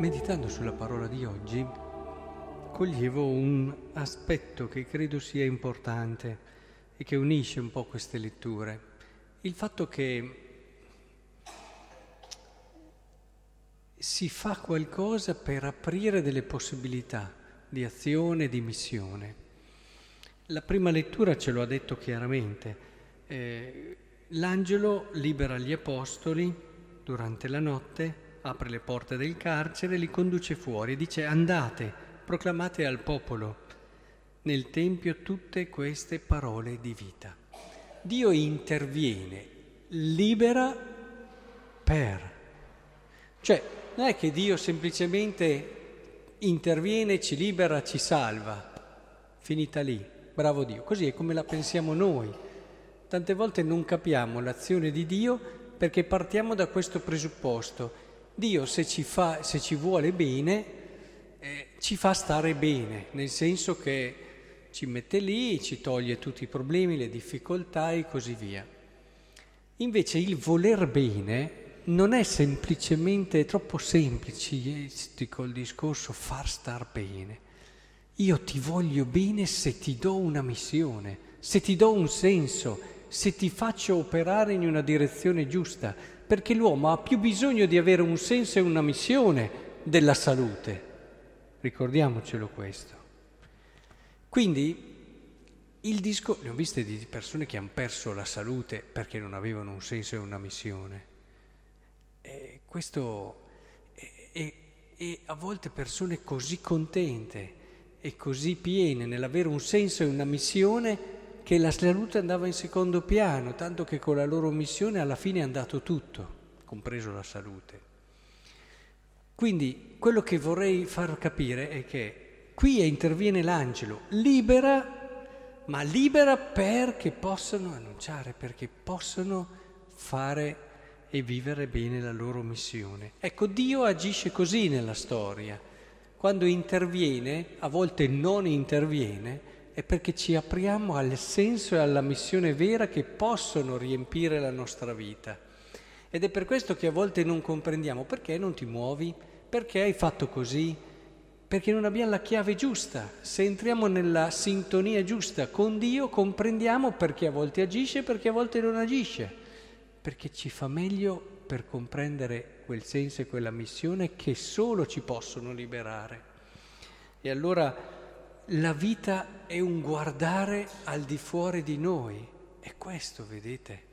meditando sulla parola di oggi, coglievo un aspetto che credo sia importante e che unisce un po' queste letture. Il fatto che si fa qualcosa per aprire delle possibilità di azione, di missione. La prima lettura ce lo ha detto chiaramente. Eh, l'angelo libera gli apostoli durante la notte apre le porte del carcere, li conduce fuori e dice andate, proclamate al popolo nel Tempio tutte queste parole di vita. Dio interviene, libera per. Cioè, non è che Dio semplicemente interviene, ci libera, ci salva. Finita lì, bravo Dio. Così è come la pensiamo noi. Tante volte non capiamo l'azione di Dio perché partiamo da questo presupposto Dio se ci, fa, se ci vuole bene, eh, ci fa stare bene, nel senso che ci mette lì, ci toglie tutti i problemi, le difficoltà e così via. Invece il voler bene non è semplicemente, è troppo semplicistico il discorso far star bene. Io ti voglio bene se ti do una missione, se ti do un senso, se ti faccio operare in una direzione giusta, perché l'uomo ha più bisogno di avere un senso e una missione della salute. Ricordiamocelo questo. Quindi il discorso, ne ho viste di persone che hanno perso la salute perché non avevano un senso e una missione. E questo è, è a volte persone così contente e così piene nell'avere un senso e una missione che la salute andava in secondo piano, tanto che con la loro missione alla fine è andato tutto, compreso la salute. Quindi quello che vorrei far capire è che qui interviene l'angelo, libera, ma libera perché possano annunciare, perché possano fare e vivere bene la loro missione. Ecco, Dio agisce così nella storia. Quando interviene, a volte non interviene, è perché ci apriamo al senso e alla missione vera che possono riempire la nostra vita. Ed è per questo che a volte non comprendiamo perché non ti muovi, perché hai fatto così, perché non abbiamo la chiave giusta. Se entriamo nella sintonia giusta con Dio, comprendiamo perché a volte agisce e perché a volte non agisce, perché ci fa meglio per comprendere quel senso e quella missione che solo ci possono liberare. E allora la vita è un guardare al di fuori di noi. È questo, vedete?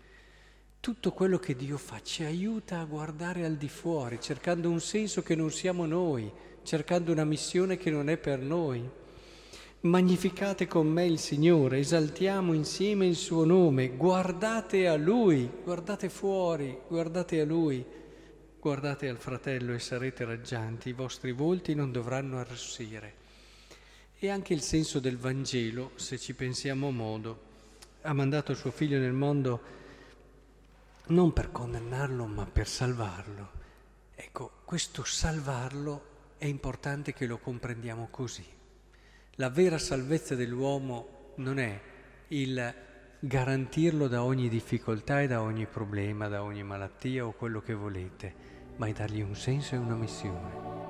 Tutto quello che Dio fa ci aiuta a guardare al di fuori, cercando un senso che non siamo noi, cercando una missione che non è per noi. Magnificate con me il Signore, esaltiamo insieme il suo nome, guardate a Lui, guardate fuori, guardate a Lui, guardate al fratello e sarete raggianti, i vostri volti non dovranno arrossire. E anche il senso del Vangelo, se ci pensiamo a modo, ha mandato suo figlio nel mondo non per condannarlo, ma per salvarlo. Ecco, questo salvarlo è importante che lo comprendiamo così. La vera salvezza dell'uomo non è il garantirlo da ogni difficoltà e da ogni problema, da ogni malattia o quello che volete, ma è dargli un senso e una missione.